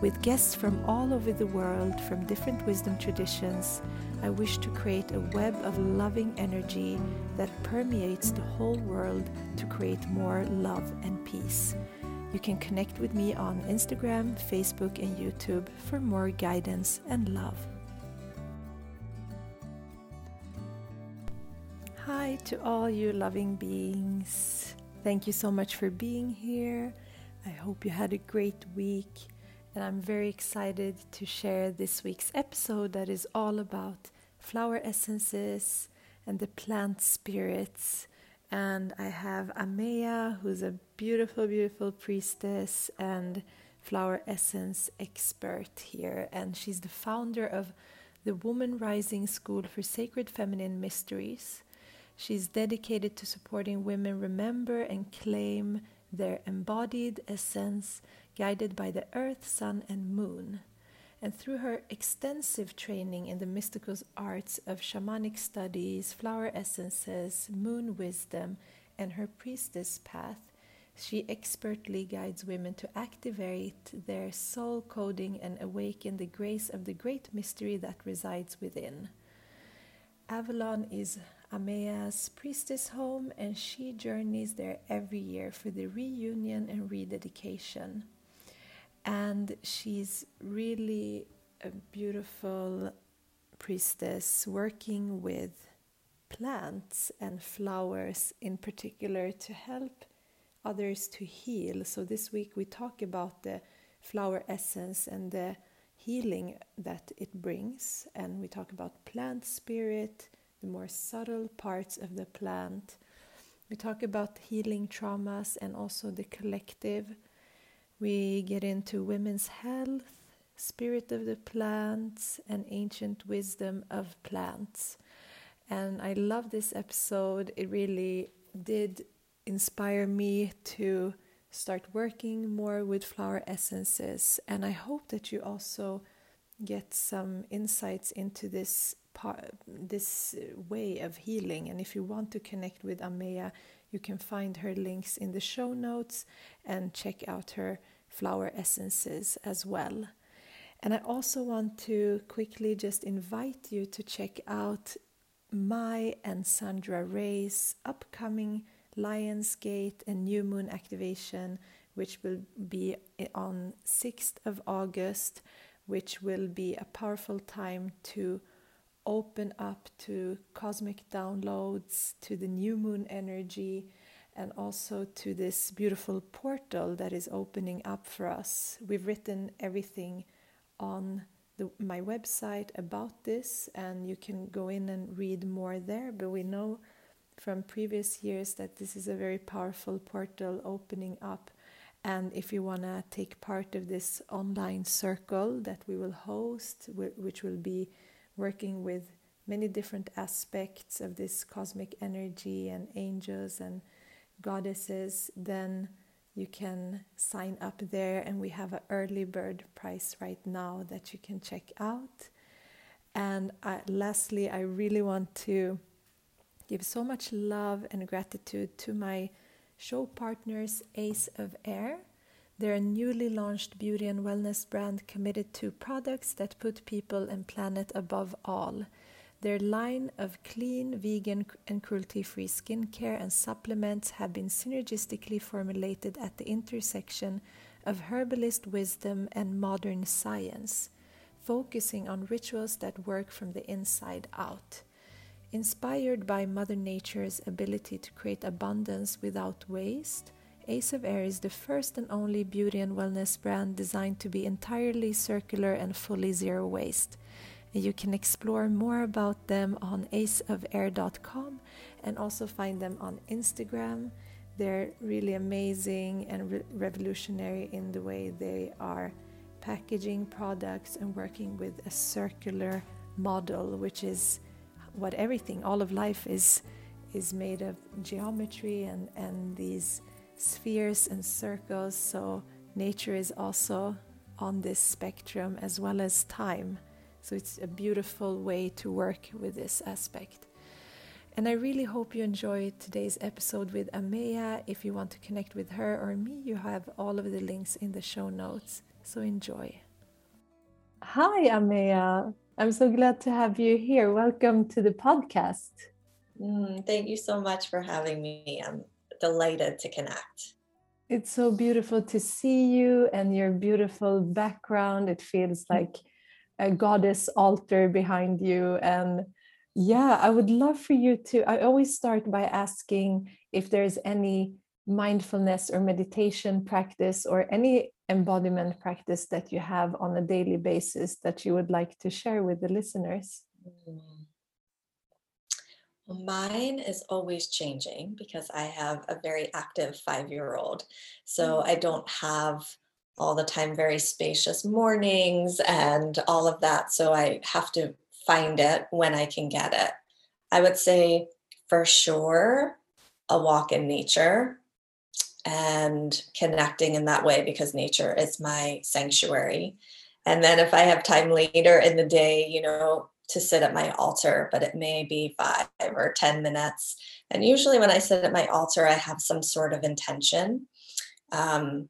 With guests from all over the world, from different wisdom traditions, I wish to create a web of loving energy that permeates the whole world to create more love and peace. You can connect with me on Instagram, Facebook, and YouTube for more guidance and love. Hi to all you loving beings. Thank you so much for being here. I hope you had a great week and I'm very excited to share this week's episode that is all about flower essences and the plant spirits. And I have Ameya, who's a beautiful, beautiful priestess and flower essence expert here. And she's the founder of the Woman Rising School for Sacred Feminine Mysteries. She's dedicated to supporting women remember and claim their embodied essence guided by the earth, sun, and moon. And through her extensive training in the mystical arts of shamanic studies, flower essences, moon wisdom, and her priestess path, she expertly guides women to activate their soul coding and awaken the grace of the great mystery that resides within. Avalon is Ameya's priestess home, and she journeys there every year for the reunion and rededication and she's really a beautiful priestess working with plants and flowers in particular to help others to heal. So this week we talk about the flower essence and the healing that it brings, and we talk about plant spirit, the more subtle parts of the plant. We talk about healing traumas and also the collective we get into women's health, spirit of the plants, and ancient wisdom of plants. And I love this episode. It really did inspire me to start working more with flower essences. And I hope that you also get some insights into this part, this way of healing. And if you want to connect with Ameya, you can find her links in the show notes and check out her flower essences as well. And I also want to quickly just invite you to check out my and Sandra Ray's upcoming Lionsgate and New Moon activation, which will be on 6th of August, which will be a powerful time to open up to cosmic downloads, to the new moon energy, and also to this beautiful portal that is opening up for us. We've written everything on the, my website about this, and you can go in and read more there. But we know from previous years that this is a very powerful portal opening up. And if you want to take part of this online circle that we will host, which will be working with many different aspects of this cosmic energy and angels and goddesses, then you can sign up there. And we have an early bird price right now that you can check out. And I, lastly, I really want to give so much love and gratitude to my show partners, Ace of Air. They're a newly launched beauty and wellness brand committed to products that put people and planet above all. Their line of clean, vegan, and cruelty free skincare and supplements have been synergistically formulated at the intersection of herbalist wisdom and modern science, focusing on rituals that work from the inside out. Inspired by Mother Nature's ability to create abundance without waste, Ace of Air is the first and only beauty and wellness brand designed to be entirely circular and fully zero waste. You can explore more about them on aceofair.com and also find them on Instagram. They're really amazing and re- revolutionary in the way they are packaging products and working with a circular model, which is what everything, all of life is, is made of geometry and, and these spheres and circles. So nature is also on this spectrum as well as time. So it's a beautiful way to work with this aspect. And I really hope you enjoyed today's episode with Ameya. If you want to connect with her or me, you have all of the links in the show notes. So enjoy. Hi, Ameya. I'm so glad to have you here. Welcome to the podcast. Mm, thank you so much for having me. I'm delighted to connect. It's so beautiful to see you and your beautiful background. It feels mm. like a goddess altar behind you. And yeah, I would love for you to. I always start by asking if there's any mindfulness or meditation practice or any embodiment practice that you have on a daily basis that you would like to share with the listeners? Well, mine is always changing because I have a very active five year old. So mm. I don't have all the time very spacious mornings and all of that. So I have to find it when I can get it. I would say for sure a walk in nature and connecting in that way because nature is my sanctuary. And then if I have time later in the day, you know, to sit at my altar, but it may be five or 10 minutes. And usually when I sit at my altar, I have some sort of intention. Um,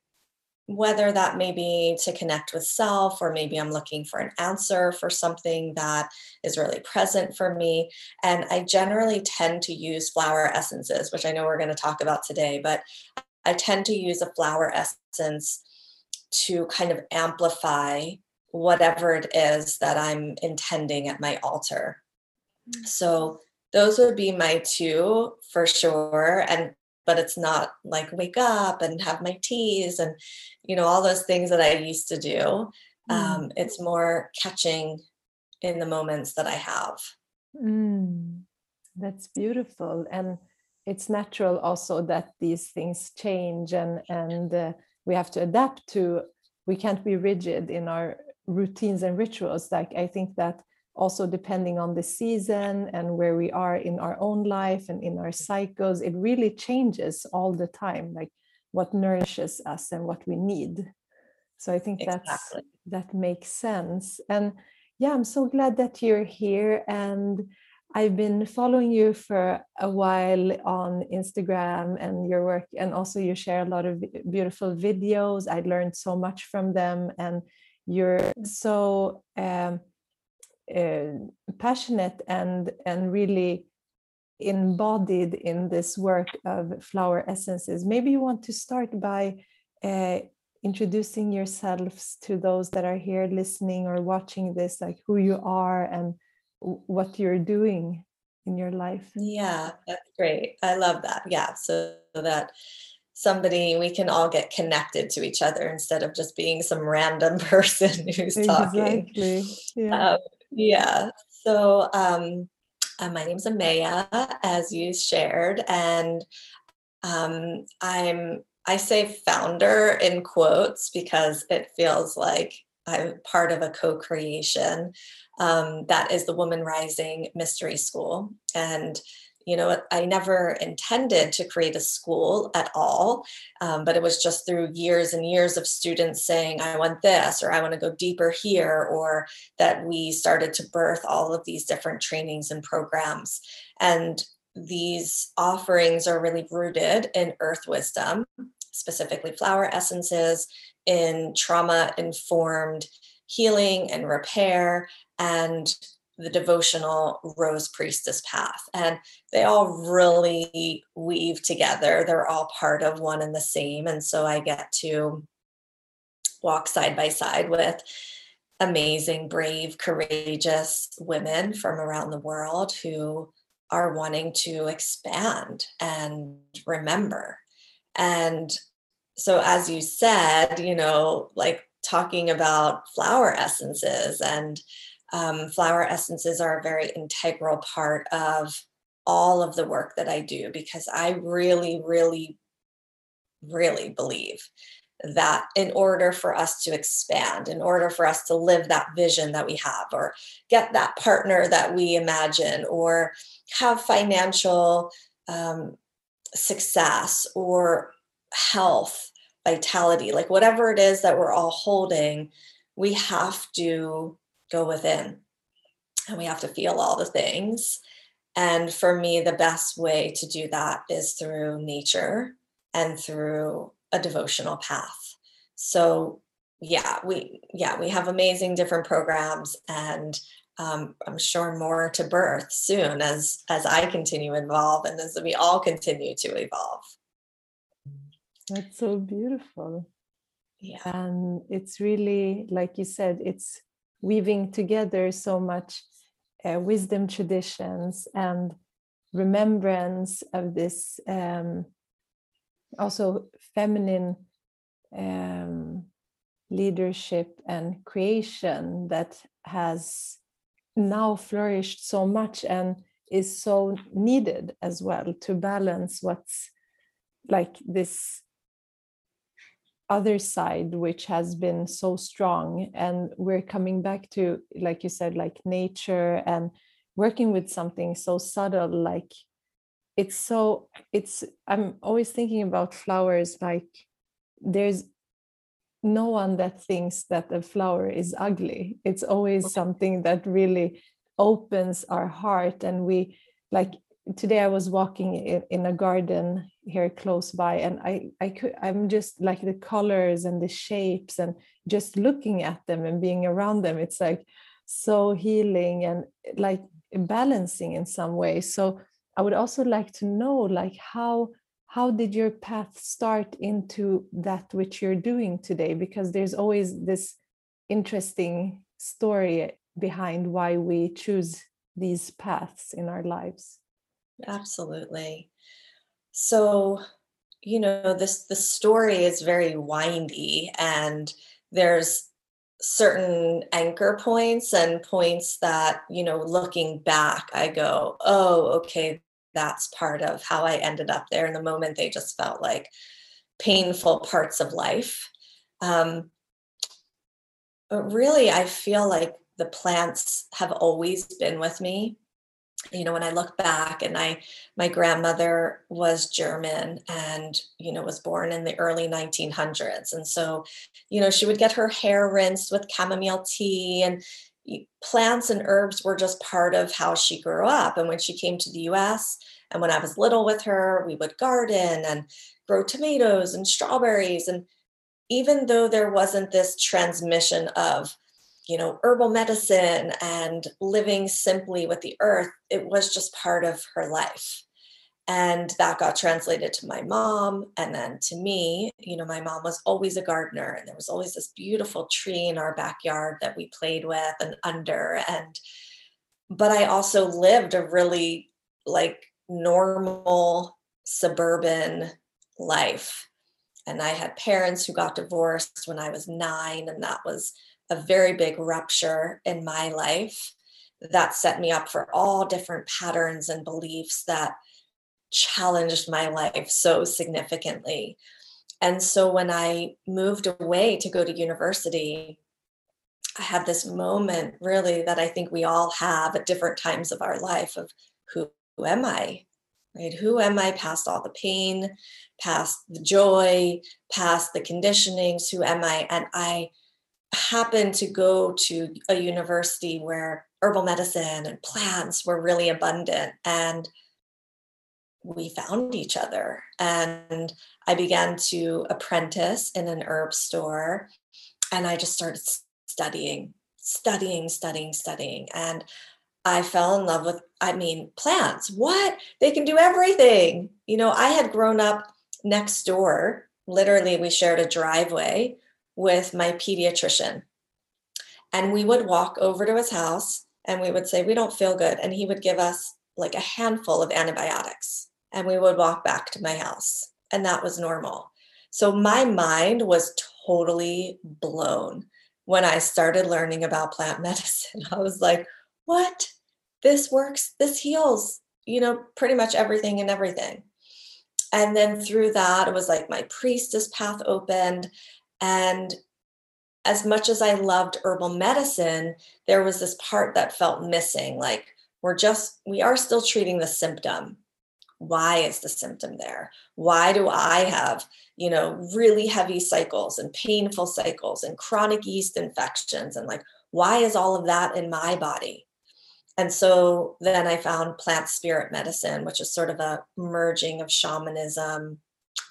whether that may be to connect with self, or maybe I'm looking for an answer for something that is really present for me. And I generally tend to use flower essences, which I know we're going to talk about today, but I tend to use a flower essence to kind of amplify whatever it is that I'm intending at my altar. Mm. So those would be my two for sure. And but it's not like wake up and have my teas and you know all those things that I used to do. Mm. Um, it's more catching in the moments that I have. Mm. That's beautiful. And it's natural also that these things change and and uh, we have to adapt to we can't be rigid in our routines and rituals. Like i think that also depending on the season and where we are in our own life and in our cycles it really changes all the time like what nourishes us and what we need. So i think exactly. that's that makes sense. And yeah i'm so glad that you're here. And I've been following you for a while on Instagram and your work, and also you share a lot of beautiful videos. I learned so much from them, and you're so um, uh, passionate and and really embodied in this work of flower essences. Maybe you want to start by uh, introducing yourselves to those that are here listening or watching this, like who you are and what you're doing in your life. Yeah, that's great. I love that. Yeah, so that somebody we can all get connected to each other instead of just being some random person who's talking. Exactly. Yeah. Um, yeah. So um, uh, my name's Ameya, as you shared, and um, I'm I say founder in quotes because it feels like I'm part of a co-creation um, that is the Woman Rising Mystery School. And you know, I never intended to create a school at all, um, but it was just through years and years of students saying, I want this, or I want to go deeper here, or that we started to birth all of these different trainings and programs. And these offerings are really rooted in earth wisdom, specifically flower essences, in trauma informed healing and repair and the devotional rose priestess path and they all really weave together. They're all part of one and the same and so i get to walk side by side with amazing brave courageous women from around the world who are wanting to expand and remember. And so as you said you know like talking about flower essences and um, flower essences are a very integral part of all of the work that I do because I really, really, really believe that in order for us to expand, in order for us to live that vision that we have, or get that partner that we imagine, or have financial um, success or health, vitality, like whatever it is that we're all holding, we have to go within and we have to feel all the things. And for me, the best way to do that is through nature and through a devotional path. So yeah, we yeah, we have amazing different programs and um, I'm sure more to birth soon as as I continue to evolve and as we all continue to evolve. That's so beautiful. Yeah. And it's really, like you said, it's weaving together so much uh, wisdom traditions and remembrance of this um, also feminine um, leadership and creation that has now flourished so much and is so needed as well to balance what's like this other side which has been so strong and we're coming back to like you said like nature and working with something so subtle like it's so it's i'm always thinking about flowers like there's no one that thinks that a flower is ugly. It's always something that really opens our heart and we like today i was walking in, in a garden here close by and i i could i'm just like the colors and the shapes and just looking at them and being around them. It's like so healing and like balancing in some way. So i would also like to know like how how did your path start into that which you're doing today? Because there's always this interesting story behind why we choose these paths in our lives absolutely so you know this the story is very windy and there's certain anchor points and points that you know looking back i go oh okay that's part of how I ended up there. In the moment, they just felt like painful parts of life. Um, but really, I feel like the plants have always been with me. You know, when I look back, and I, my grandmother was German and, you know, was born in the early 1900s. And so, you know, she would get her hair rinsed with chamomile tea and, plants and herbs were just part of how she grew up. And when she came to the US, and when I was little with her, we would garden and grow tomatoes and strawberries. And even though there wasn't this transmission of, you know, herbal medicine and living simply with the earth, it was just part of her life. And that got translated to my mom and then to me. You know my mom was always a gardener and there was always this beautiful tree in our backyard that we played with and under and but i also lived a really like normal suburban life. And i had parents who got divorced when i was 9 and that was a very big rupture in my life that set me up for all different patterns and beliefs that challenged my life so significantly. And so when I moved away to go to university, I had this moment really that I think we all have at different times of our life of who, who am I? Right? Who am I past all the pain, past the joy, past the conditionings? Who am I? And I happened to go to a university where herbal medicine and plants were really abundant. And we found each other and I began to apprentice in an herb store and I just started studying, studying, studying, studying. And I fell in love with, I mean, plants. What? They can do everything. You know, I had grown up next door. Literally, we shared a driveway with my pediatrician. And we would walk over to his house and we would say, We don't feel good. And he would give us like a handful of antibiotics and we would walk back to my house. And that was normal. So my mind was totally blown when I started learning about plant medicine. I was like, what? This works, this heals, you know, pretty much everything and everything. and then through that, it was like my priestess path opened. And as much as I loved herbal medicine, there was this part that felt missing. Like we're just, we are still treating the symptom. Why is the symptom there? Why do I have, you know, really heavy cycles and painful cycles and chronic yeast infections? And like, why is all of that in my body? And so then I found plant spirit medicine, which is sort of a merging of shamanism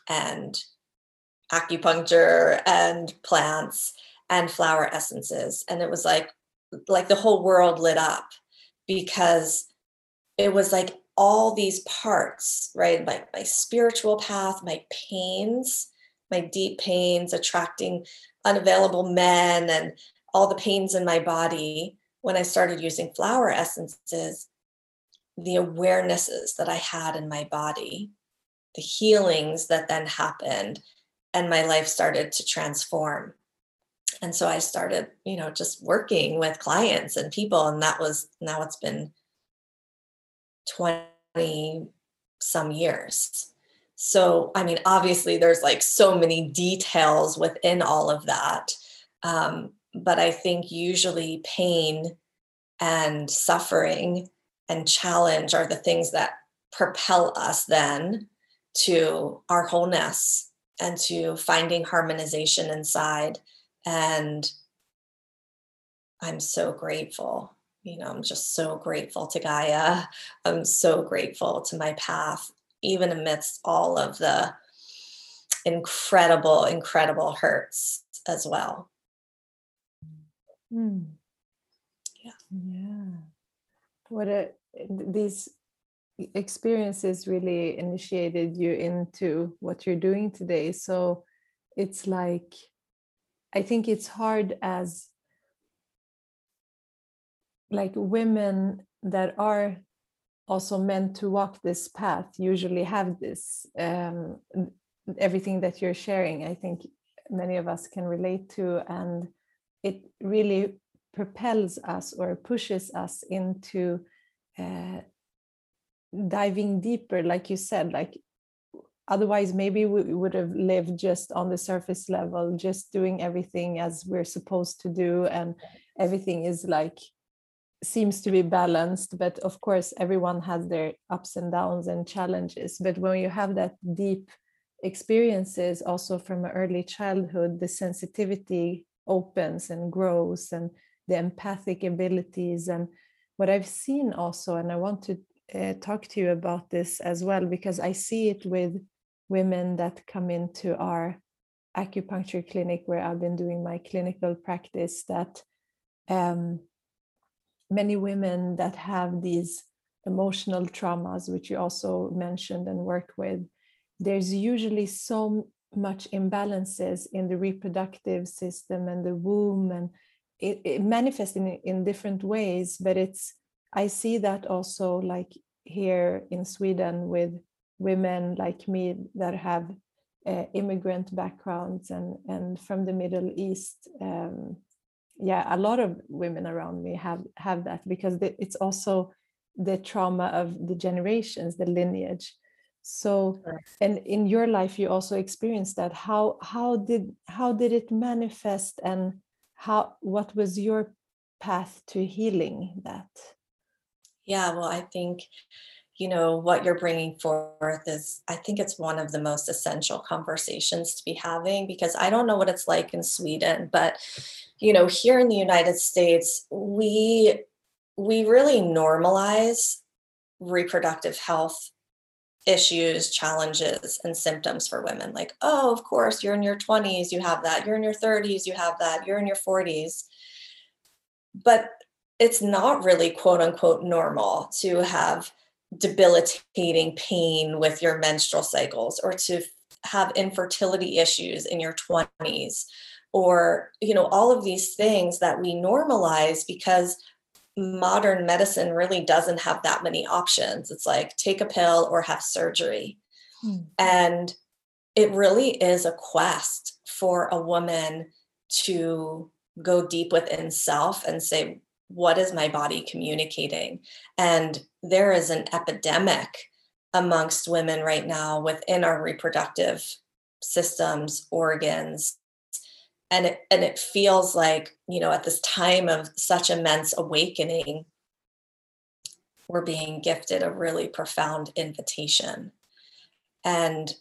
and acupuncture and plants and flower essences. And it was like like the whole world lit up because it was like all these parts, right? My my spiritual path, my pains, my deep pains, attracting unavailable men and all the pains in my body when I started using flower essences, the awarenesses that I had in my body, the healings that then happened, and my life started to transform. And so I started, you know, just working with clients and people. And that was now it's been 20 some years. So, I mean, obviously, there's like so many details within all of that. Um, but I think usually pain and suffering and challenge are the things that propel us then to our wholeness and to finding harmonization inside. And I'm so grateful. You know, I'm just so grateful to Gaia. I'm so grateful to my path, even amidst all of the incredible, incredible hurts as well. Mm. Yeah. Yeah. What a these experiences really initiated you into what you're doing today. So it's like I think it's hard as like women that are also meant to walk this path usually have this um, everything that you're sharing i think many of us can relate to and it really propels us or pushes us into uh, diving deeper like you said like otherwise maybe we would have lived just on the surface level just doing everything as we're supposed to do and everything is like seems to be balanced but of course everyone has their ups and downs and challenges. But when you have that deep experiences also from early childhood the sensitivity opens and grows and the empathic abilities. And what i've seen also and i want to uh, talk to you about this as well because i see it with women that come into our acupuncture clinic where i've been doing my clinical practice that um, many women that have these emotional traumas which you also mentioned and work with there's usually so much imbalances in the reproductive system and the womb and it, it manifests in, in different ways but it's i see that also like here in sweden with women like me that have uh, immigrant backgrounds and and from the middle east um, yeah a lot of women around me have have that because it's also the trauma of the generations the lineage. So and in your life you also experienced that. How how did how did it manifest and how what was your path to healing that yeah well i think you know what you're bringing forth is i think it's one of the most essential conversations to be having because i don't know what it's like in sweden but you know here in the united states we we really normalize reproductive health issues, challenges, and symptoms for women. Like, oh, of course, you're in your 20s, you have that. You're in your 30s, you have that. You're in your 40s. But it's not really quote unquote normal to have debilitating pain with your menstrual cycles or to have infertility issues in your 20s or you know all of these things that we normalize because modern medicine really doesn't have that many options. It's like take a pill or have surgery. Hmm. And it really is a quest for a woman to go deep within self and say, what is my body communicating? And there is an epidemic amongst women right now within our reproductive systems, organs. And it, and it feels like, you know, at this time of such immense awakening, we're being gifted a really profound invitation. And,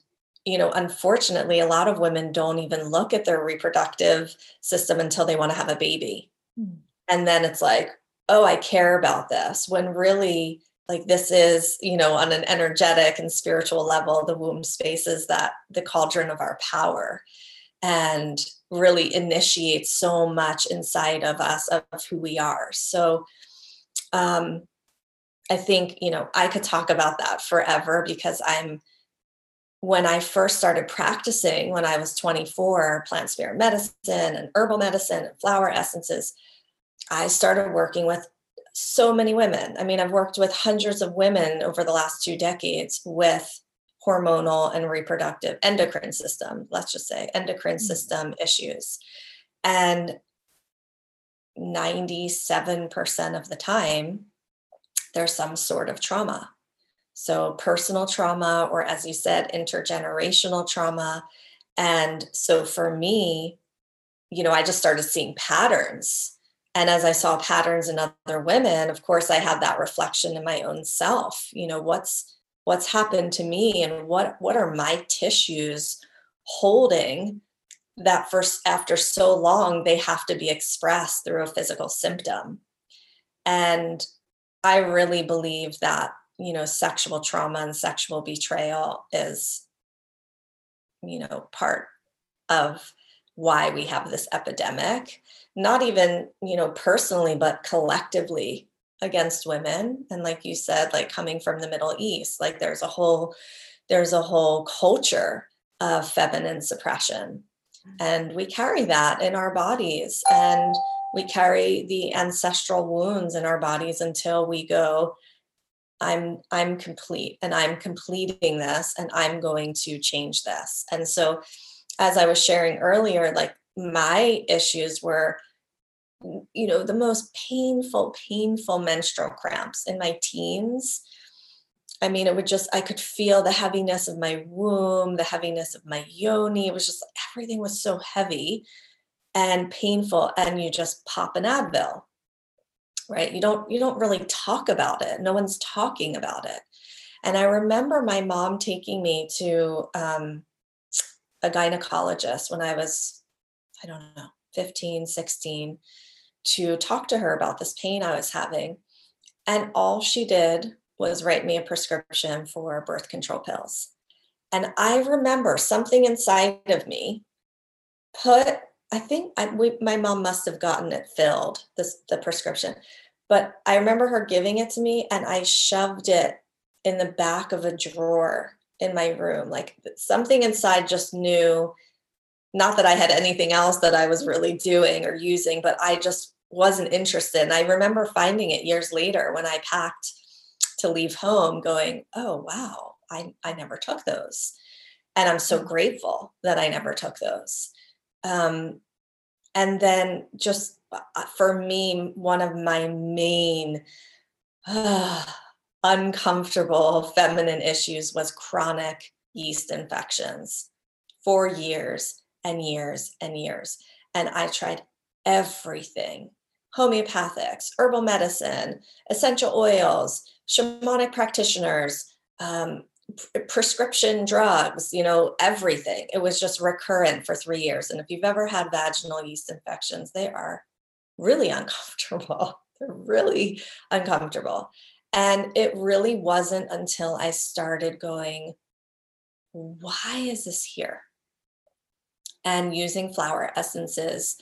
you know, unfortunately, a lot of women don't even look at their reproductive system until they want to have a baby. Mm. And then it's like, oh, I care about this, when really, like this is you know on an energetic and spiritual level the womb space is that the cauldron of our power and really initiates so much inside of us of who we are. So um i think you know i could talk about that forever because i'm when i first started practicing when i was 24 plant spirit medicine and herbal medicine and flower essences i started working with so many women. I mean, I've worked with hundreds of women over the last two decades with hormonal and reproductive endocrine system, let's just say endocrine mm-hmm. system issues. And 97% of the time, there's some sort of trauma. So, personal trauma, or as you said, intergenerational trauma. And so, for me, you know, I just started seeing patterns and as i saw patterns in other women of course i had that reflection in my own self you know what's what's happened to me and what what are my tissues holding that first after so long they have to be expressed through a physical symptom? And i really believe that you know sexual trauma and sexual betrayal is you know part of why we have this epidemic not even you know personally but collectively against women. And like you said like coming from the middle east like there's a whole there's a whole culture of feminine suppression. And we carry that in our bodies and we carry the ancestral wounds in our bodies until we go i'm i'm complete and i'm completing this and i'm going to change this. And so as I was sharing earlier, like my issues were, you know, the most painful, painful menstrual cramps in my teens. I mean, it would just, I could feel the heaviness of my womb, the heaviness of my yoni. It was just everything was so heavy and painful. And you just pop an Advil, right? You don't, you don't really talk about it. No one's talking about it. And I remember my mom taking me to um, a gynecologist when I was, I don't know, 15, 16, to talk to her about this pain I was having. And all she did was write me a prescription for birth control pills. And I remember something inside of me put, I think I, we, my mom must have gotten it filled, this, the prescription. But I remember her giving it to me and I shoved it in the back of a drawer in my room. Like something inside just knew, not that I had anything else that I was really doing or using, but I just wasn't interested. And I remember finding it years later when I packed to leave home, going, oh, wow, I, I never took those. And I'm so mm. grateful that I never took those. Um, and then just uh, for me, one of my main uh, uncomfortable feminine issues was chronic yeast infections for years and years and years. And I tried everything homeopathics, herbal medicine, essential oils, shamanic practitioners, um, prescription drugs, you know, everything. It was just recurrent for three years. And if you've ever had vaginal yeast infections, they are really uncomfortable. They're really uncomfortable. And it really wasn't until I started going, why is this here? And using flower essences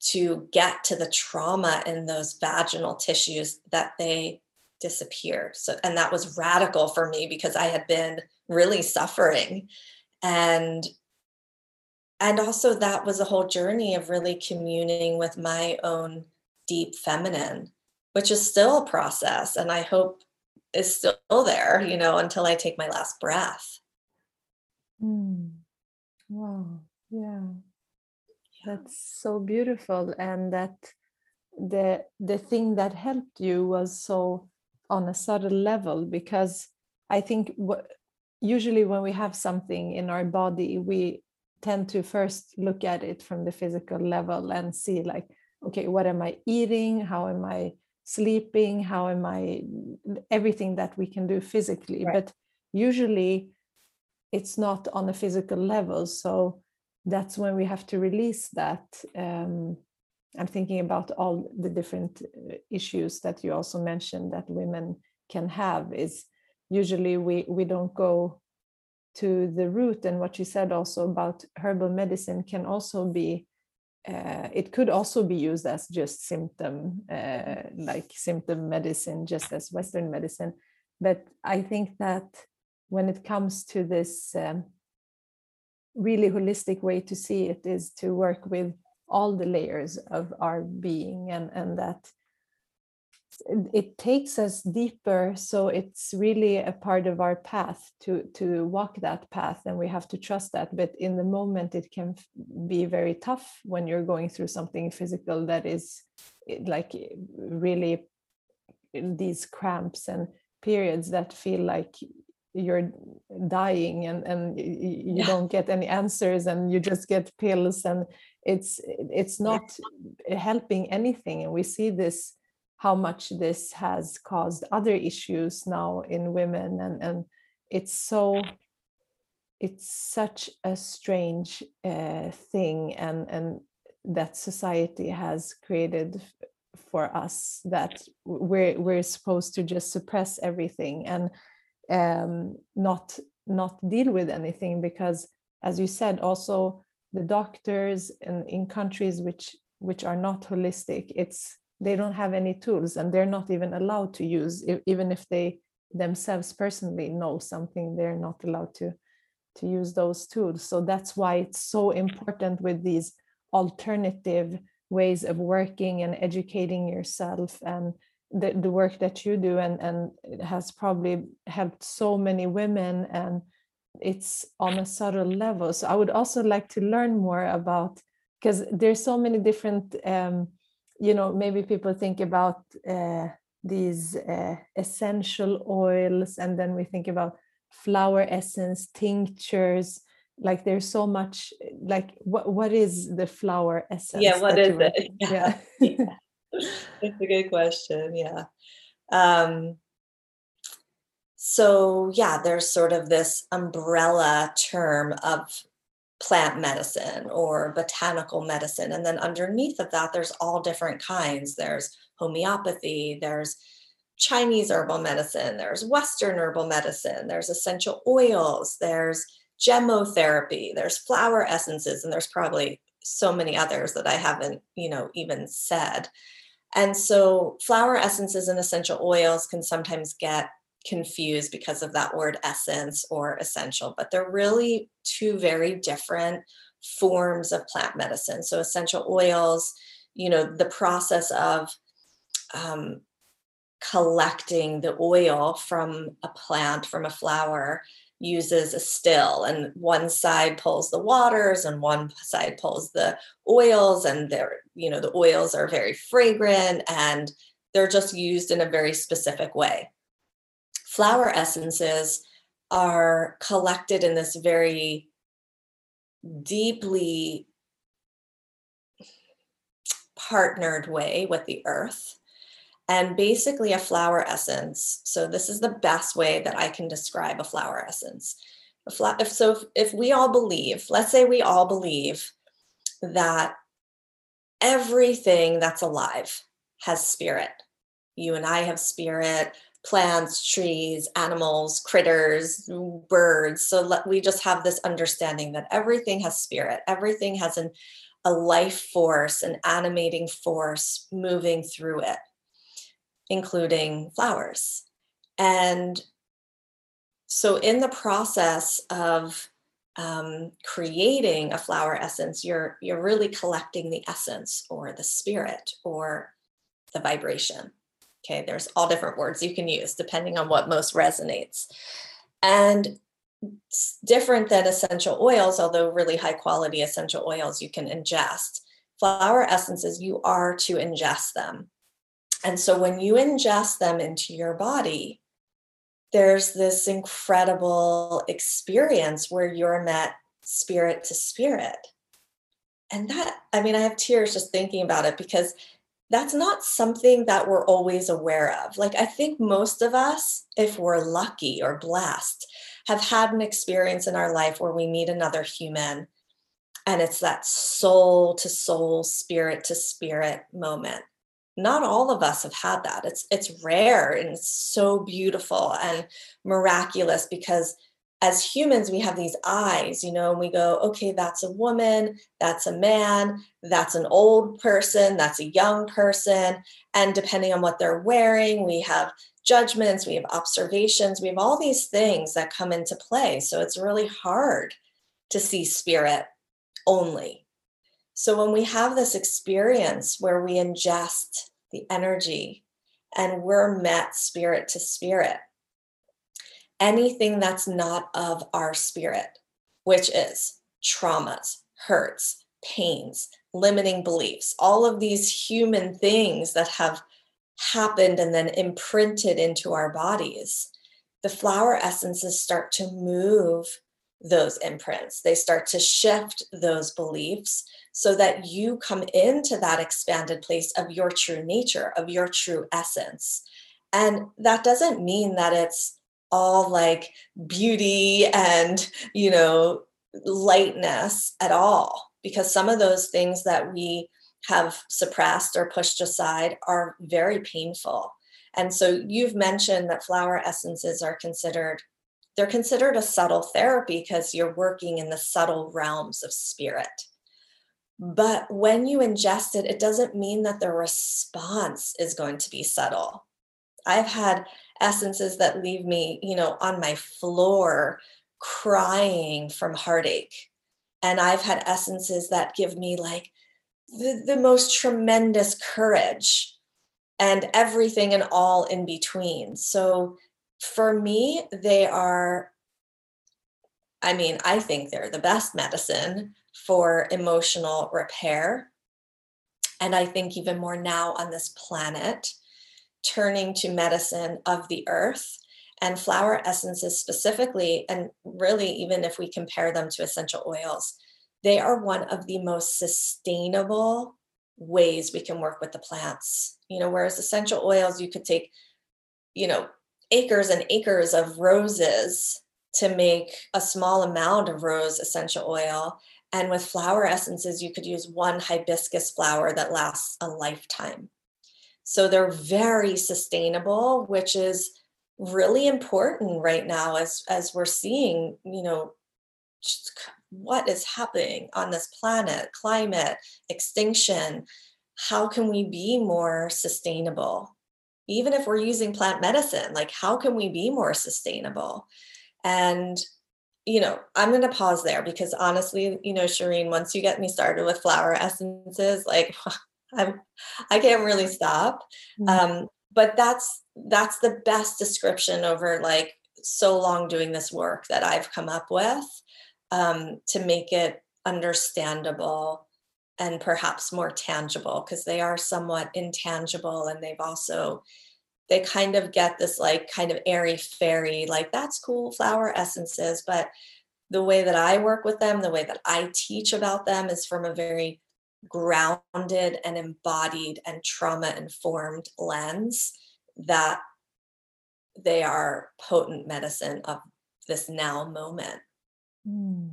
to get to the trauma in those vaginal tissues that they disappeared. So, and that was radical for me because I had been really suffering. And and also that was a whole journey of really communing with my own deep feminine which is still a process and I hope is still there, you know, until I take my last breath. Mm. Wow. Yeah. That's so beautiful. And that the the thing that helped you was so on a subtle level because I think what usually when we have something in our body, we tend to first look at it from the physical level and see like, okay, what am I eating? How am I sleeping? How am I everything that we can do physically? Right. But usually it's not on a physical level. So that's when we have to release that. Um, I'm thinking about all the different uh, issues that you also mentioned that women can have is usually we we don't go to the root and what you said also about herbal medicine can also be uh, it could also be used as just symptom uh, like symptom medicine just as western medicine. But i think that when it comes to this um, really holistic way to see it is to work with all the layers of our being and and that it takes us deeper so it's really a part of our path to to walk that path and we have to trust that. But in the moment it can be very tough when you're going through something physical that is like really these cramps and periods that feel like you're dying and and you yeah. don't get any answers and you just get pills and it's it's not helping anything. And we see this how much this has caused other issues now in women and and it's so it's such a strange uh, thing and and that society has created for us that we're we're supposed to just suppress everything and um, not not deal with anything because as you said also the doctors in, in countries which which are not holistic it's they don't have any tools and they're not even allowed to use even if they themselves personally know something they're not allowed to to use those tools. So that's why it's so important with these alternative ways of working and educating yourself and the, the work that you do and and it has probably helped so many women and it's on a subtle level. So i would also like to learn more about because there's so many different um, you know maybe people think about uh, these uh, essential oils and then we think about flower essence tinctures like there's so much like what what is the flower essence yeah what is it yeah, yeah. That's a good question. Yeah. Um, so, yeah, there's sort of this umbrella term of plant medicine or botanical medicine. And then underneath of that, there's all different kinds. There's homeopathy, there's Chinese herbal medicine, there's Western herbal medicine, there's essential oils, there's gemmotherapy, there's flower essences, and there's probably so many others that I haven't, you know, even said. And so flower essences and essential oils can sometimes get confused because of that word essence or essential, but they're really two very different forms of plant medicine. So essential oils, you know, the process of um, collecting the oil from a plant, from a flower, uses a still and one side pulls the waters and one side pulls the oils and they're you know the oils are very fragrant and they're just used in a very specific way flower essences are collected in this very deeply partnered way with the earth and basically a flower essence. So this is the best way that I can describe a flower essence. If, so if, if we all believe, let's say we all believe that everything that's alive has spirit. You and I have spirit, plants, trees, animals, critters, birds. So let, we just have this understanding that everything has spirit, everything has an, a life force, an animating force moving through it including flowers. And so, in the process of um, creating a flower essence, you're you're really collecting the essence or the spirit or the vibration. Okay, there's all different words you can use depending on what most resonates. And different than essential oils, although really high quality essential oils you can ingest. Flower essences, you are to ingest them. And so when you ingest them into your body, there's this incredible experience where you're met spirit to spirit. And that, I mean, I have tears just thinking about it because that's not something that we're always aware of. Like, I think most of us, if we're lucky or blessed, have had an experience in our life where we meet another human and it's that soul to soul, spirit to spirit moment. Not all of us have had that. It's it's rare and it's so beautiful and miraculous because as humans we have these eyes you know and we go okay that's a woman that's a man that's an old person that's a young person. And depending on what they're wearing we have judgments we have observations we have all these things that come into play. So it's really hard to see spirit only. So when we have this experience where we ingest the energy and we're met spirit to spirit anything that's not of our spirit, which is traumas, hurts, pains, limiting beliefs, all of these human things that have happened and then imprinted into our bodies. The flower essences start to move those imprints. They start to shift those beliefs so that you come into that expanded place of your true nature, of your true essence. And that doesn't mean that it's all like beauty and, you know, lightness at all, because some of those things that we have suppressed or pushed aside are very painful. And so you've mentioned that flower essences are considered they're considered a subtle therapy because you're working in the subtle realms of spirit. But when you ingest it, it doesn't mean that the response is going to be subtle. I've had essences that leave me, you know, on my floor crying from heartache. And I've had essences that give me like the, the most tremendous courage and everything and all in between. So for me, they are, I mean, I think they're the best medicine for emotional repair. And I think even more now on this planet turning to medicine of the earth and flower essences specifically, and really, even if we compare them to essential oils, they are one of the most sustainable ways we can work with the plants. You know, whereas essential oils, you could take, you know, acres and acres of roses to make a small amount of rose essential oil. And with flower essences, you could use one hibiscus flower that lasts a lifetime. So they're very sustainable, which is really important right now as as we're seeing, you know, what is happening on this planet, climate, extinction. How can we be more sustainable? Even if we're using plant medicine, like how can we be more sustainable? And you know, I'm going to pause there because honestly, you know, Shireen, once you get me started with flower essences, like I'm, I can't really stop. Mm-hmm. Um, but that's that's the best description over like so long doing this work that I've come up with um, to make it understandable and perhaps more tangible because they are somewhat intangible and they've also they kind of get this like kind of airy fairy like that's cool flower essences but the way that i work with them the way that i teach about them is from a very grounded and embodied and trauma informed lens that they are potent medicine of this now moment. Mm.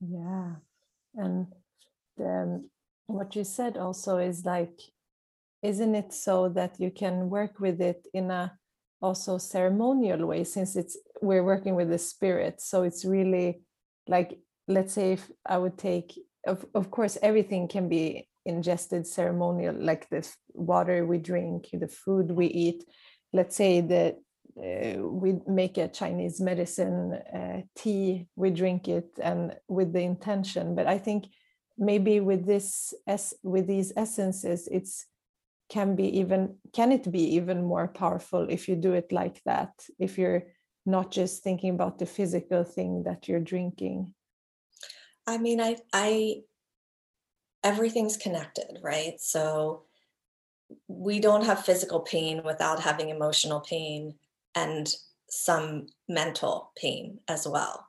Yeah. And the, what you said also is like, isn't it so that you can work with it in a also ceremonial way since it's we're working with the spirit so it's really like let's say if i would take of, of course everything can be ingested ceremonial like the water we drink the food we eat. Let's say that uh, we make a chinese medicine uh, tea we drink it and with the intention. But i think maybe with this with these essences it's can be even can it be even more powerful if you do it like that? If you're not just thinking about the physical thing that you're drinking I mean, I, I, everything's connected, right? So we don't have physical pain without having emotional pain. And some mental pain as well.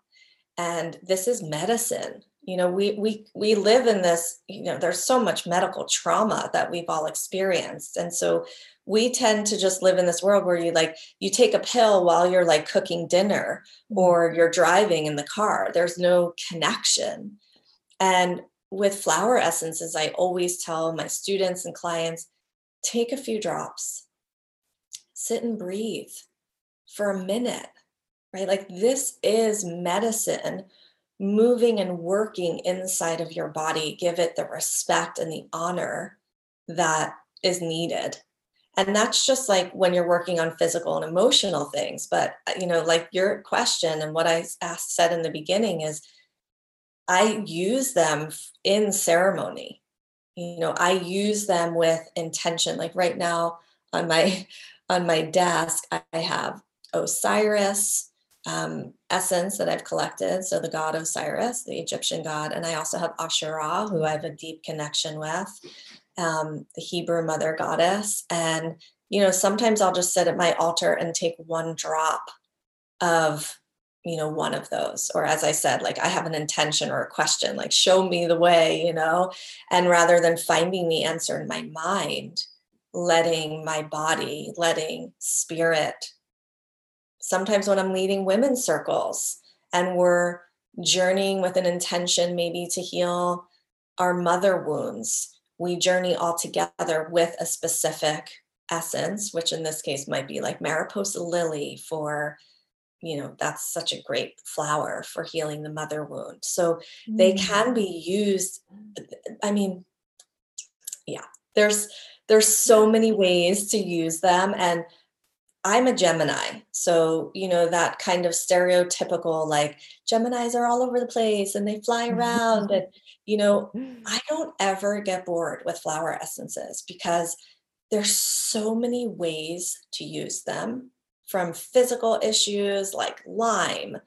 And this is medicine. You know, we we we live in this, you know, there's so much medical trauma that we've all experienced. And so we tend to just live in this world where you like you take a pill while you're like cooking dinner mm-hmm. or you're driving in the car. There's no connection. And with flower essences, I always tell my students and clients take a few drops, sit and breathe for a minute, right? Like this is medicine moving and working inside of your body. Give it the respect and the honor that is needed. And that's just like when you're working on physical and emotional things. But, uh, you know, like your question and what I asked, said in the beginning is I use them in ceremony. You know, I use them with intention. Like right now on my on my desk, I have Osiris um, essence that I've collected. So the god Osiris, the Egyptian god, and I also have Asherah, who I have a deep connection with, um, the Hebrew mother goddess. And you know, sometimes I'll just sit at my altar and take one drop of you know one of those or as i said like i have an intention or a question like show me the way you know and rather than finding the answer in my mind letting my body letting spirit sometimes when i'm leading women's circles and we're journeying with an intention maybe to heal our mother wounds we journey all together with a specific essence which in this case might be like mariposa lily for you know that's such a great flower for healing the mother wound. So mm. they can be used i mean yeah there's there's so many ways to use them. And i'm a gemini so you know that kind of stereotypical like geminis are all over the place and they fly around mm-hmm. and you know i mm. don't ever get bored with flower essences because there's so many ways to use them from physical issues like Lyme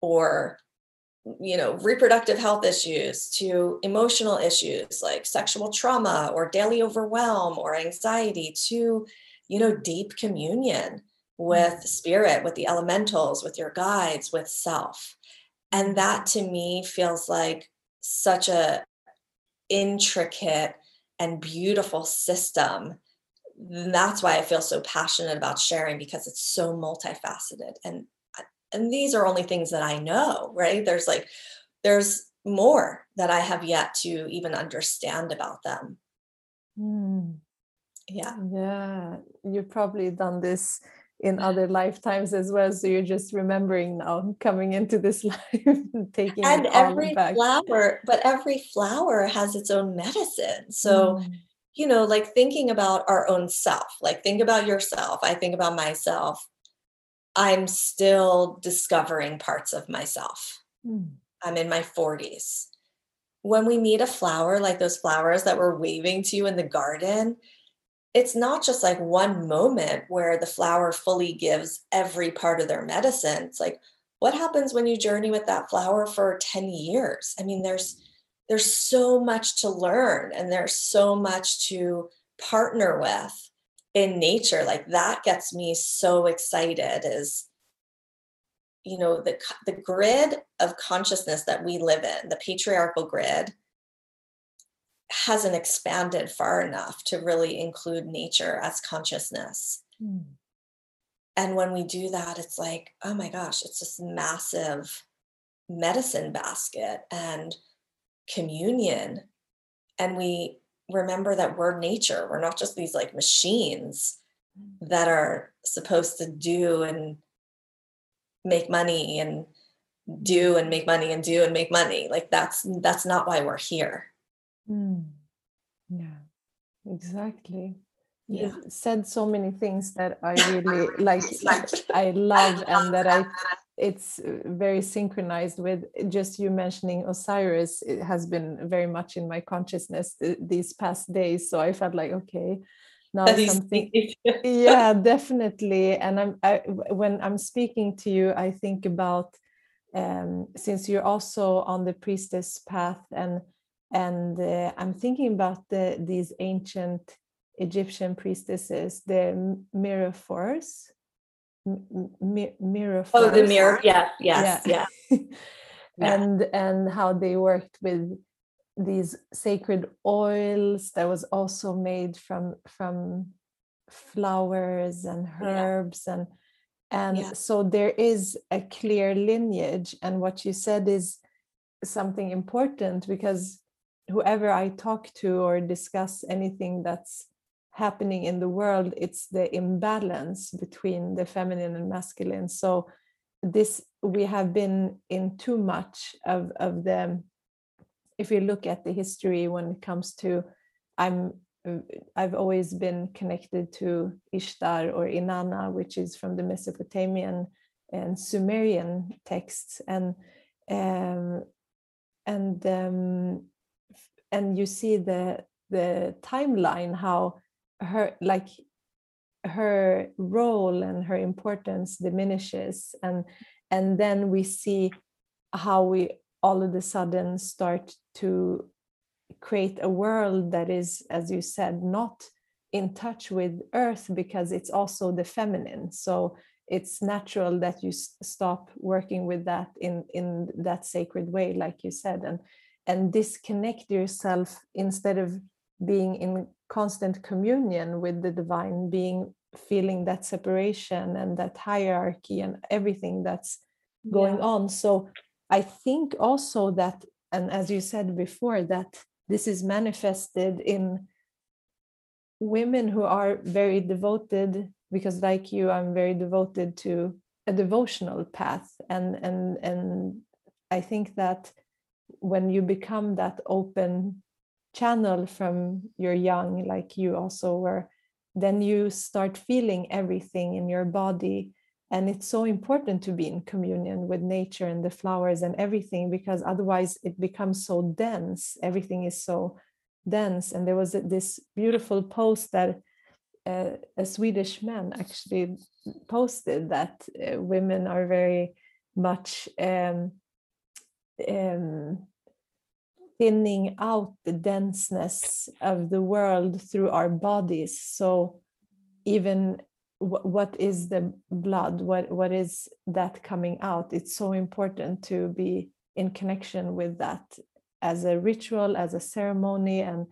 or you know reproductive health issues to emotional issues like sexual trauma or daily overwhelm or anxiety to you know deep communion with mm. spirit with the elementals with your guides with self and that to me feels like such a intricate and beautiful system that's why I feel so passionate about sharing because it's so multifaceted and and these are only things that I know, right? There's like there's more that I have yet to even understand about them. Mm. Yeah. Yeah. You've probably done this in other lifetimes as well. So you're just remembering now coming into this life taking and every flower, but every flower has its own medicine. So mm you know, like thinking about our own self, like think about yourself. I think about myself. I'm still discovering parts of myself. Mm. I'm in my 40s. When we meet a flower, like those flowers that were waving to you in the garden, it's not just like one moment where the flower fully gives every part of their medicine. It's like, what happens when you journey with that flower for 10 years? I mean, there's there's so much to learn and there's so much to partner with in nature like that gets me so excited is you know the the grid of consciousness that we live in the patriarchal grid hasn't expanded far enough to really include nature as consciousness. Mm. and when we do that it's like oh my gosh it's this massive medicine basket and communion. And we remember that we're nature. We're not just these like machines mm. that are supposed to do and make money and do and make money and do and make money. Like that's that's not why we're here mm. yeah exactly yeah. you said so many things that i really like i love and that i it's uh, very synchronized with just you mentioning Osiris. It has been very much in my consciousness these past days. So I felt like, okay, now something. yeah, definitely. And I'm I, when I'm speaking to you, I think about um, since you're also on the priestess path, and and uh, I'm thinking about the these ancient Egyptian priestesses, the myrrhophores mi- mirror. Oh, the mirror. Yes, yes, yeah. yeah. and and how they worked with these sacred oils that was also made from from flowers and herbs yeah. and and yeah. so there is a clear lineage and what you said is something important because whoever i talk to or discuss anything that's happening in the world it's the imbalance between the feminine and masculine. So this we have been in too much of of the if you look at the history when it comes to i'm i've always been connected to ishtar or inanna which is from the mesopotamian and sumerian texts. And um, and um, and you see the the timeline how her like her role and her importance diminishes. And and then we see how we all of a sudden start to create a world that is as you said not in touch with earth because it's also the feminine. So it's natural that you stop working with that in in that sacred way like you said. And and disconnect yourself instead of being in constant communion with the divine being feeling that separation and that hierarchy and everything that's going yeah. on so i think also that and as you said before that this is manifested in women who are very devoted because like you i'm very devoted to a devotional path and and and i think that when you become that open channel from your young like you also were then you start feeling everything in your body. And it's so important to be in communion with nature and the flowers and everything because otherwise it becomes so dense. Everything is so dense. And there was this beautiful post that uh, a swedish man actually posted that uh, women are very much um, um, thinning out the denseness of the world through our bodies. So even w- what is the blood? What what is that coming out? It's so important to be in connection with that as a ritual as a ceremony and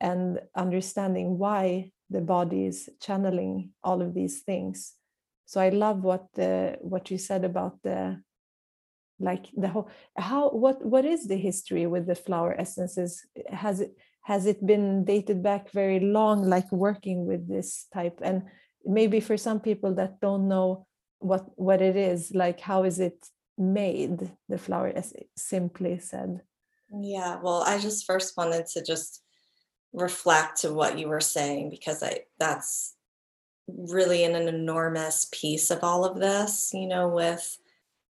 and understanding why the body is channeling all of these things. So i love what the what you said about the like the whole how what what is the history with the flower essences? Has it has it been dated back very long like working with this type? And maybe for some people that don't know what what it is like how is it made the flower as simply said? Yeah well i just first wanted to just reflect to what you were saying because i that's really an, an enormous piece of all of this you know with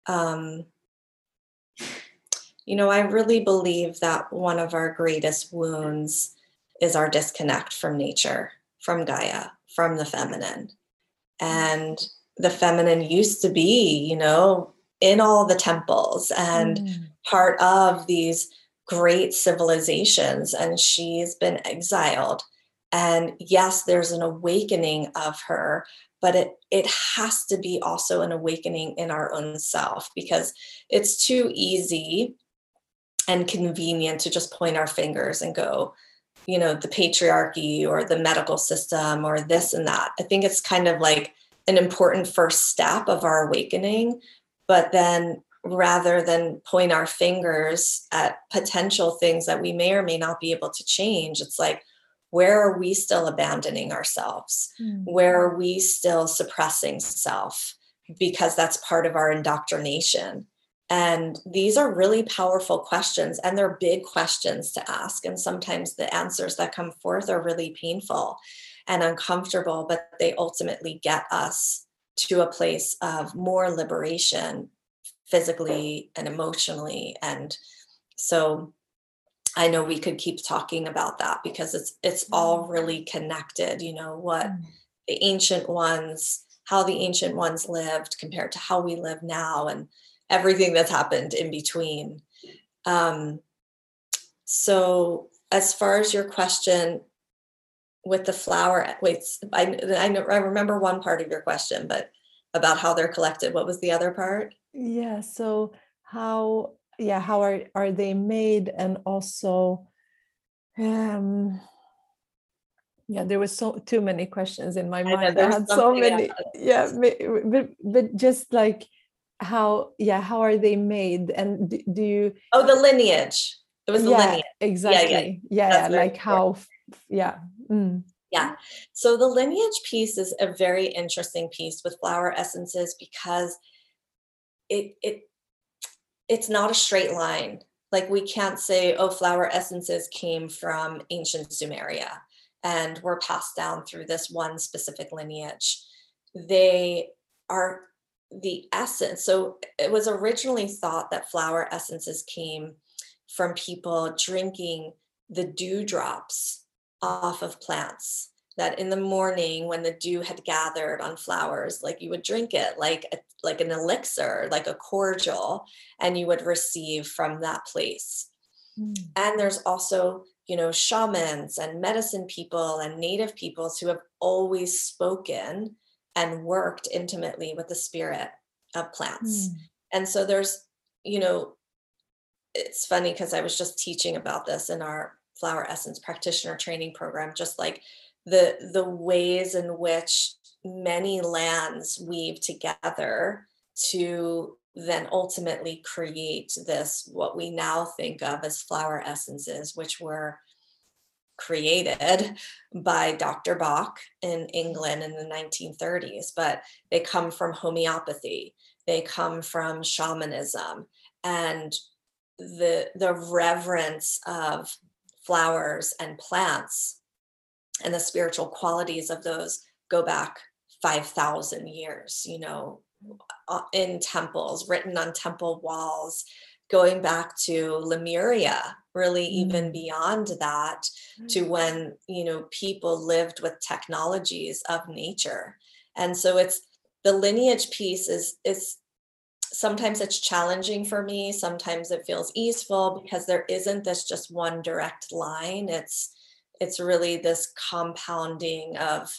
um you know, I really believe that one of our greatest wounds is our disconnect from nature, from Gaia, from the feminine. And the feminine used to be, you know, in all the temples and mm. part of these great civilizations. And she's been exiled. And yes, there's an awakening of her, but it it has to be also an awakening in our own self because it's too easy and convenient to just point our fingers and go you know the patriarchy or the medical system or this and that. I think it's kind of like an important first step of our awakening but then rather than point our fingers at potential things that we may or may not be able to change it's like where are we still abandoning ourselves mm. where are we still suppressing self because that's part of our indoctrination and these are really powerful questions, and they're big questions to ask. And sometimes the answers that come forth are really painful and uncomfortable, but they ultimately get us to a place of more liberation physically and emotionally. And so I know we could keep talking about that because it's it's all mm. really connected, you know, what mm. the ancient ones, how the ancient ones lived compared to how we live now and everything that's happened in between. Um, so, as far as your question with the flower, wait, I, I, know, I remember one part of your question, but about how they're collected. What was the other part? Yeah. So how yeah how are are they made? And also um yeah there was so too many questions in my mind. I, I had so many yeah but, but just like how yeah how are they made? And do, do you oh the lineage. It was the yeah, lineage. Exactly. Yeah, yeah, yeah like how yeah mm. yeah. So the lineage piece is a very interesting piece with flower essences because it it it's not a straight line. Like we can't say oh flower essences came from ancient sumeria and were passed down through this one specific lineage. They are the essence. So it was originally thought that flower essences came from people drinking the dewdrops off of plants that in the morning when the dew had gathered on flowers like you would drink it like a, like an elixir like a cordial and you would receive from that place mm. and there's also you know shamans and medicine people and native peoples who have always spoken and worked intimately with the spirit of plants mm. and so there's you know it's funny because i was just teaching about this in our flower essence practitioner training program just like the the ways in which many lands weave together to then ultimately create this what we now think of as flower essences which were created by Dr. Bach in England in the 1930s but they come from homeopathy they come from shamanism and the the reverence of flowers and plants and the spiritual qualities of those go back 5000 years you know in temples written on temple walls going back to lemuria really even mm. beyond that to mm. when you know people lived with technologies of nature and so it's the lineage piece is is sometimes it's challenging for me sometimes it feels easeful because there isn't this just one direct line it's it's really this compounding of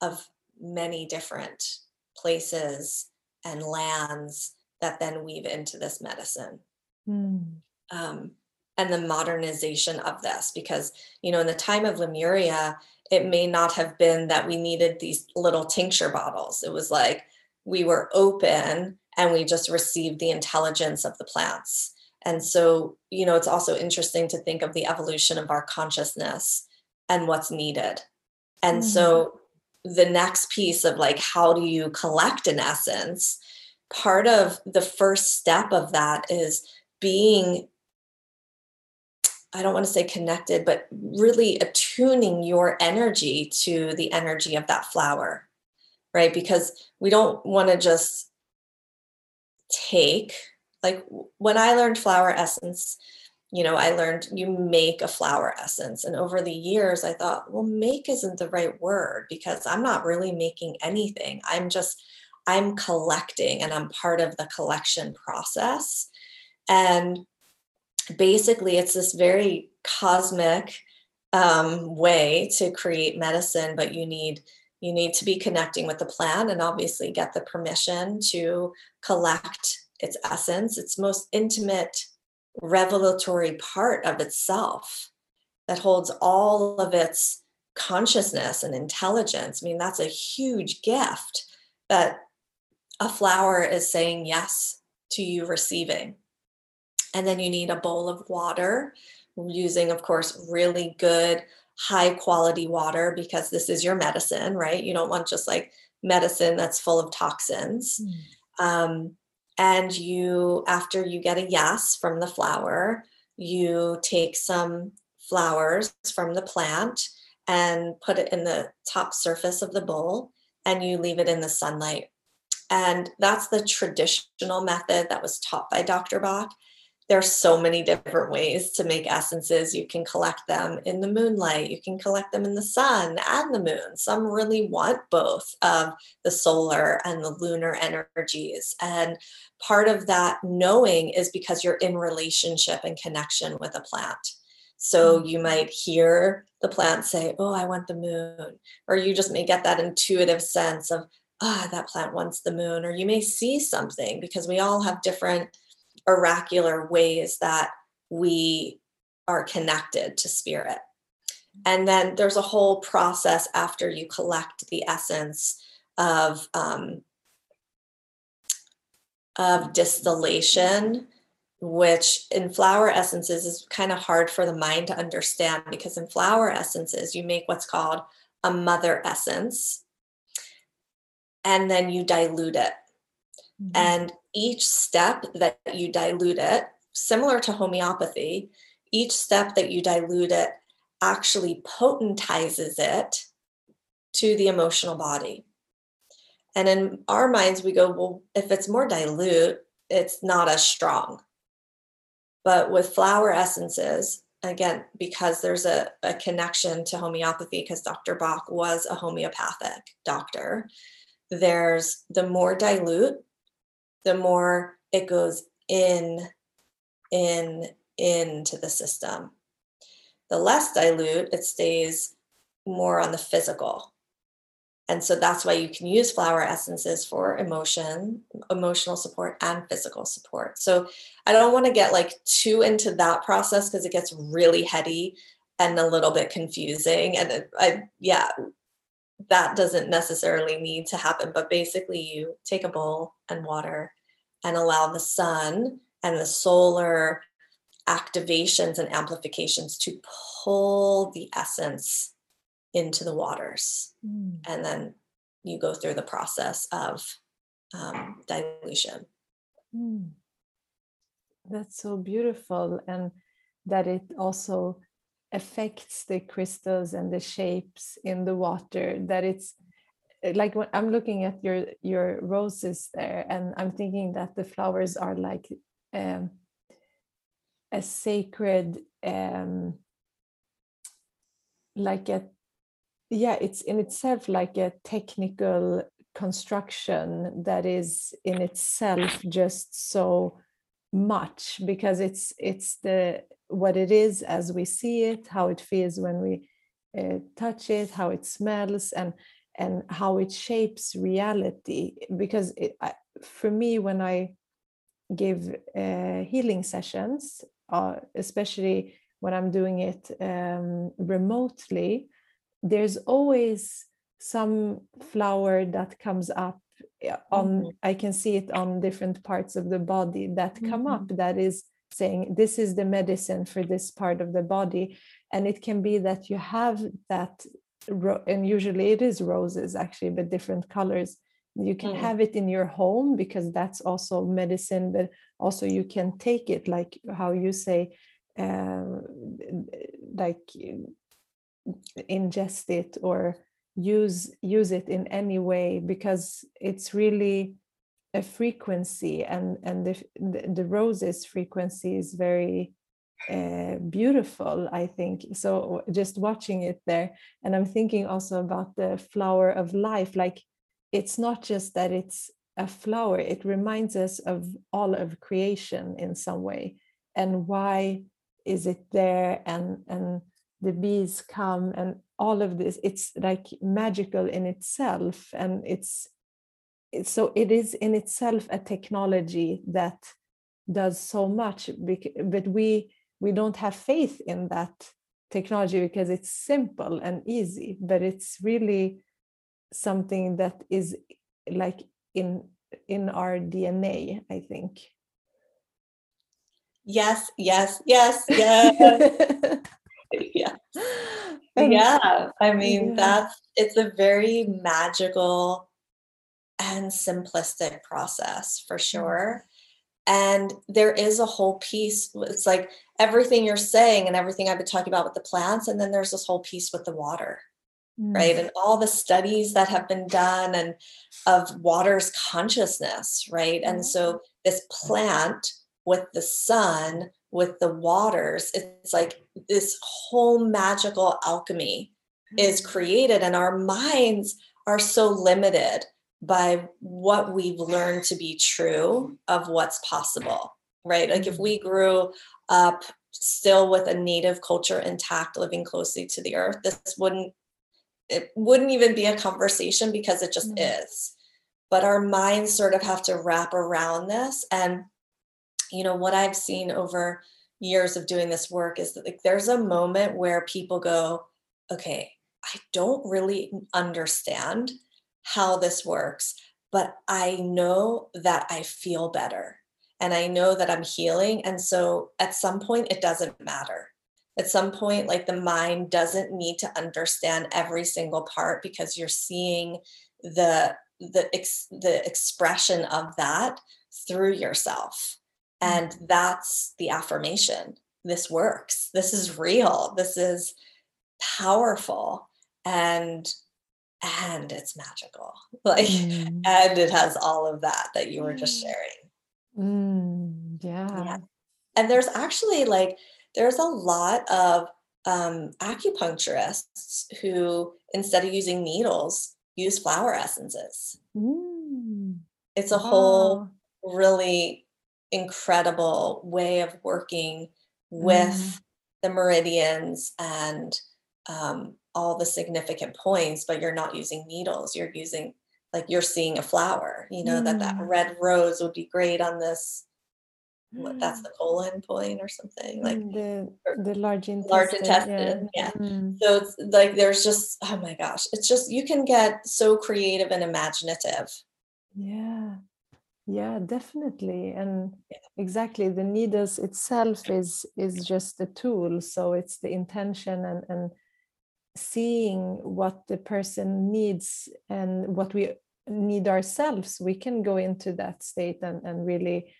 of many different places and lands that then weave into this medicine. Mm. um, and the modernization of this because you know in the time of lemuria it may not have been that we needed these little tincture bottles. It was like we were open and we just received the intelligence of the plants and so, you know, it's also interesting to think of the evolution of our consciousness and what's needed. And mm-hmm. so, the next piece of like, how do you collect an essence? Part of the first step of that is being, I don't want to say connected, but really attuning your energy to the energy of that flower, right? Because we don't want to just take like when I learned flower essence, you know, I learned you make a flower essence. And over the years, I thought, well, make isn't the right word because I'm not really making anything. I'm just, I'm collecting and I'm part of the collection process. And basically, it's this very cosmic um, way to create medicine, but you need you need to be connecting with the plant and obviously get the permission to collect its essence, its most intimate revelatory part of itself that holds all of its consciousness and intelligence. I mean, that's a huge gift that a flower is saying yes to you receiving. And then you need a bowl of water, using, of course, really good, high quality water because this is your medicine, right? You don't want just like medicine that's full of toxins. Mm. Um, and you after you get a yes from the flower you take some flowers from the plant and put it in the top surface of the bowl and you leave it in the sunlight. And that's the traditional method that was taught by dr bach there's so many different ways to make essences. You can collect them in the moonlight, you can collect them in the sun and the moon. Some really want both of the solar and the lunar energies. And part of that knowing is because you're in relationship and connection with a plant. So you mm-hmm. might hear the plant say, Oh, I want the moon. Or you just may get that intuitive sense of, ah, that plant wants the moon, or you may see something because we all have different oracular ways that we are connected to spirit. And then there's a whole process after you collect the essence of um, of distillation, which in flower essences is kind of hard for the mind to understand because in flower essences you make what's called a mother essence, and then you dilute it. Mm-hmm. And each step that you dilute it, similar to homeopathy, each step that you dilute it actually potentizes it to the emotional body. And in our minds, we go, well, if it's more dilute, it's not as strong. But with flower essences, again, because there's a, a connection to homeopathy, because Dr. Bach was a homeopathic doctor, there's the more dilute, the more it goes in, in, into the system. The less dilute, it stays more on the physical. And so that's why you can use flower essences for emotion, emotional support, and physical support. So I don't want to get like too into that process because it gets really heady and a little bit confusing. And it, I, yeah, that doesn't necessarily need to happen. But basically, you take a bowl and water and allow the sun and the solar activations and amplifications to pull the essence into the waters. Mm. And then you go through the process of um, dilution. Mm. That's so beautiful. And that it also affects the crystals and the shapes in the water, that it's like when I'm looking at your your roses there, and I'm thinking that the flowers are like um, a sacred um like a yeah it's in itself like a technical construction that is in itself just so much because it's it's the what it is as we see it how it feels when we uh, touch it how it smells and and how it shapes reality because it, I, for me when i give uh, healing sessions uh, especially when I'm doing it um, remotely, there's always some flower that comes up on mm-hmm. i can see it on different parts of the body that come mm-hmm. up that is saying this is the medicine for this part of the body and it can be that you have that and usually it is roses actually but different colors you can mm. have it in your home because that's also medicine but also you can take it like how you say uh, like ingest it or use use it in any way because it's really a frequency and and the the, roses frequency is very uh, beautiful i think. So just watching it there and i'm thinking also about the flower of life like it's not just that it's a flower it reminds us of all of creation in some way. And why is it there? And and the bees come and all of this it's like magical in itself and it's so it is in itself a technology that does so much but we we don't have faith in that technology because it's simple and easy but it's really something that is like in in our dna i think. Yes yes yes yes. Yeah. Yeah i mean yeah. that's it's a very magical and simplistic process for sure. And there is a whole piece it's like everything you're saying and everything i've been talking about with the plants and then there's this whole piece with the water mm. right? And all the studies that have been done and of water's consciousness right? And so this plant with the sun with the waters it's like this whole magical alchemy is mm. created and our minds are so limited by what we've learned to be true of what's possible right like if mm. we grew up still with a native culture intact living closely to the earth this wouldn't it wouldn't even be a conversation because it just mm. is but our minds sort of have to wrap around this and you know what i've seen over years of doing this work is that like there's a moment where people go okay i don't really understand how this works but i know that i feel better and i know that i'm healing and so at some point it doesn't matter. At some point like the mind doesn't need to understand every single part because you're seeing the the ex, the expression of that through yourself mm. and that's the affirmation. This works. This is real. This is powerful and and it's magical like mm. and it has all of that that you were just mm. sharing mm, yeah. yeah and there's actually like there's a lot of um, acupuncturists who, instead of using needles, use flower essences. Mm. It's a wow. whole really incredible way of working with mm. the meridians and um, all the significant points, but you're not using needles. You're using like you're seeing a flower. You know mm. that that mm. red rose would be great on this what that's mm. the colon point or something like mm, the the large intestine large intestine yeah, yeah. Mm. so it's like there's just oh my gosh it's just you can get so creative and imaginative yeah yeah definitely and yeah. exactly the needles itself is is just a tool so it's the intention and and seeing what the person needs and what we need ourselves we can go into that state and and really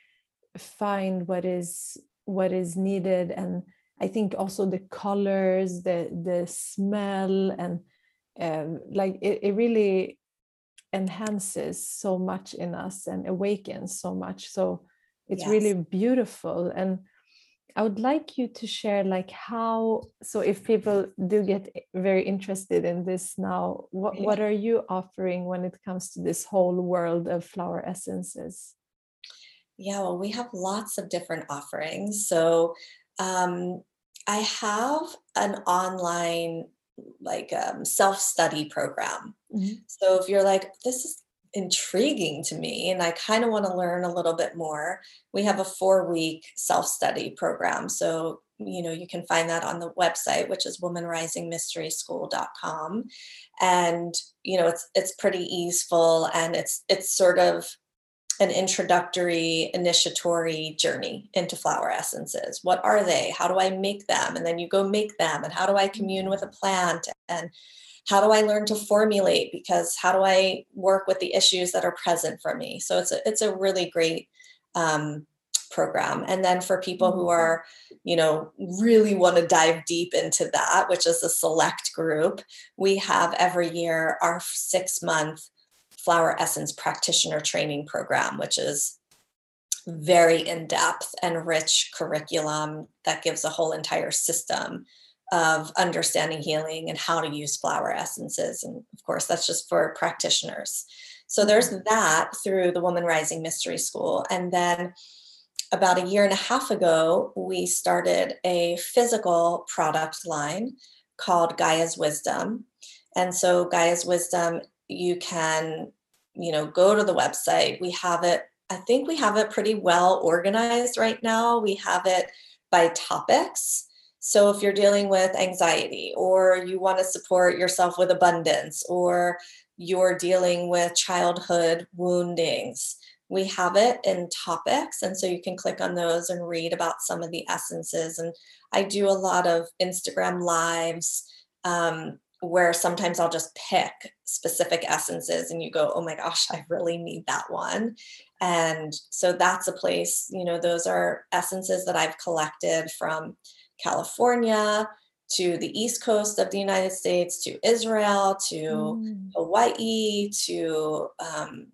find what is what is needed. And i think also the colors the the smell and um, like it, it really enhances so much in us and awakens so much. So it's yes. really beautiful. And i would like you to share like how so if people do get very interested in this now what, what are you offering when it comes to this whole world of flower essences yeah, well, we have lots of different offerings. So um, I have an online like um, self-study program. Mm-hmm. So if you're like, this is intriguing to me and I kind of want to learn a little bit more, we have a four-week self-study program. So you know you can find that on the website which is womanrisingmysteryschool.com and you know it's it's pretty easeful and it's it's sort of an introductory initiatory journey into flower essences. What are they? How do i make them? And then you go make them and how do i commune with a mm-hmm. plant and how do i learn to formulate? Because how do i work with the issues that are present for me? So it's a, it's a really great um, program. And then for people who mm-hmm. are you know really want to dive deep into that which is a select group we have every year our six month flower essence practitioner training program, which is very in depth and rich curriculum that gives a whole entire system of understanding healing and how to use flower essences. And of course, that's just for practitioners. So there's mm-hmm. that through the Woman Rising Mystery School. And then about a year and a half ago, we started a physical product line called Gaia's Wisdom. And so Gaia's Wisdom you can you know go to the website we have it i think we have it pretty well organized right now we have it by topics so if you're dealing with anxiety or you want to support yourself with abundance or you're dealing with childhood woundings we have it in topics and so you can click on those and read about some of the essences and i do a lot of instagram lives um, where sometimes I'll just pick specific essences and you go, oh my gosh, I really need that one. And so that's a place, you know, those are essences that I've collected from California to the east coast of the United States to Israel to mm. Hawaii to um,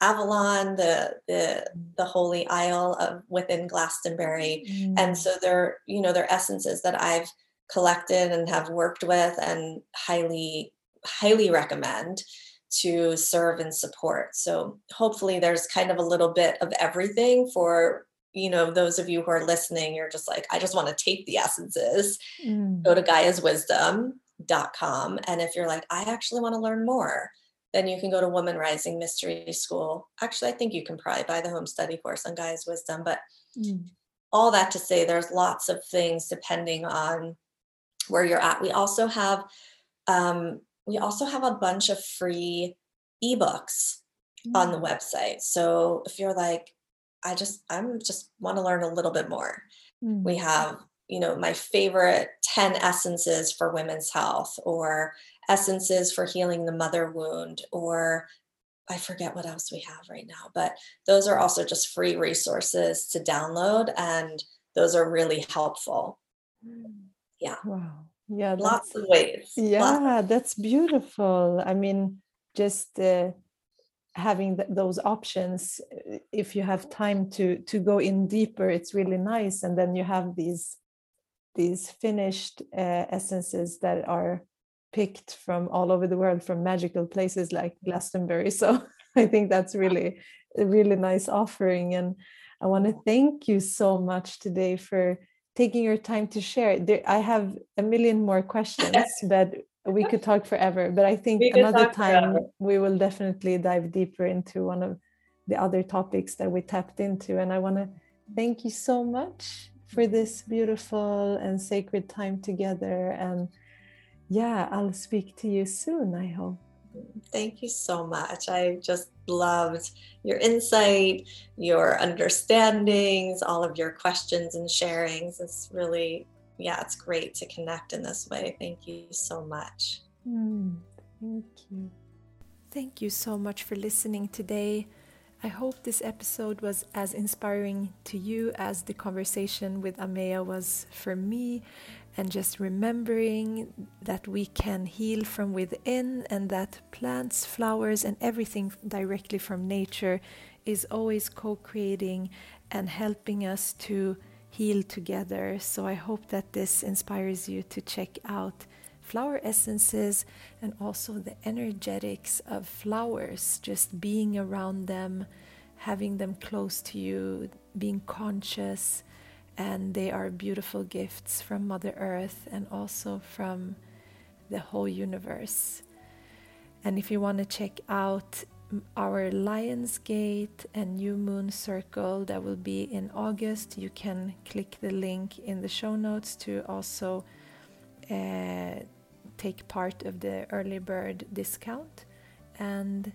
Avalon, the the the holy isle of within Glastonbury. Mm. And so they're, you know, they're essences that I've collected and have worked with and highly highly recommend to serve and support so hopefully there's kind of a little bit of everything for you know those of you who are listening you're just like i just want to take the essences mm. go to gaiaswisdom.com and if you're like i actually want to learn more then you can go to Woman Rising Mystery School. Actually, I think you can probably buy the home study course on Gaia's Wisdom, but mm. all that to say, there's lots of things depending on where you're at. We also have um, we also have a bunch of free ebooks mm. on the mm. website. So if you're like, I just I'm just want to learn a little bit more, mm. we have you know my favorite 10 essences for women's health or essences for healing the mother wound or I forget what else we have right now, but those are also just free resources to download and those are really helpful. Mm. Yeah. Wow. Yeah. Lots of ways. Yeah, of- that's beautiful. I mean, just uh, having th- those options uh, if you have time to to go in deeper it's really nice and then you have these these finished uh, essences that are picked from all over the world from magical places like Glastonbury. So I think that's really a really nice offering. And I want to thank you so much today for taking your time to share. There, I have a million more questions, but we could talk forever. But I think another time forever. we will definitely dive deeper into one of the other topics that we tapped into. And I want to thank you so much for this beautiful and sacred time together. And yeah, I'll speak to you soon, I hope. Thank you so much. I just loved your insight, your understandings, all of your questions and sharings. It's really, yeah, it's great to connect in this way. Thank you so much. Mm, thank you. Thank you so much for listening today. I hope this episode was as inspiring to you as the conversation with Ameya was for me and just remembering that we can heal from within and that plants, flowers, and everything directly from nature is always co creating and helping us to heal together. So I hope that this inspires you to check out flower essences and also the energetics of flowers, just being around them, having them close to you, being conscious and they are beautiful gifts from Mother Earth and also from the whole universe. And if you want to check out our Lion's Gate and New Moon Circle that will be in August, you can click the link in the show notes to also uh, take part of the early bird discount. And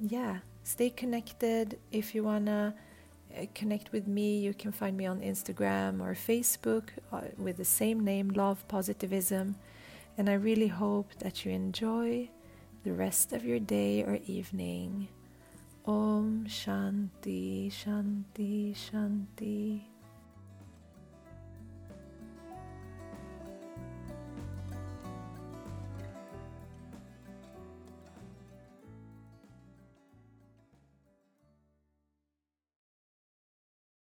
yeah, stay connected if you want to uh, connect with me, you can find me on Instagram or Facebook uh, with the same name, Love Positivism. And I really hope that you enjoy the rest of your day or evening. Om Shanti, Shanti, Shanti.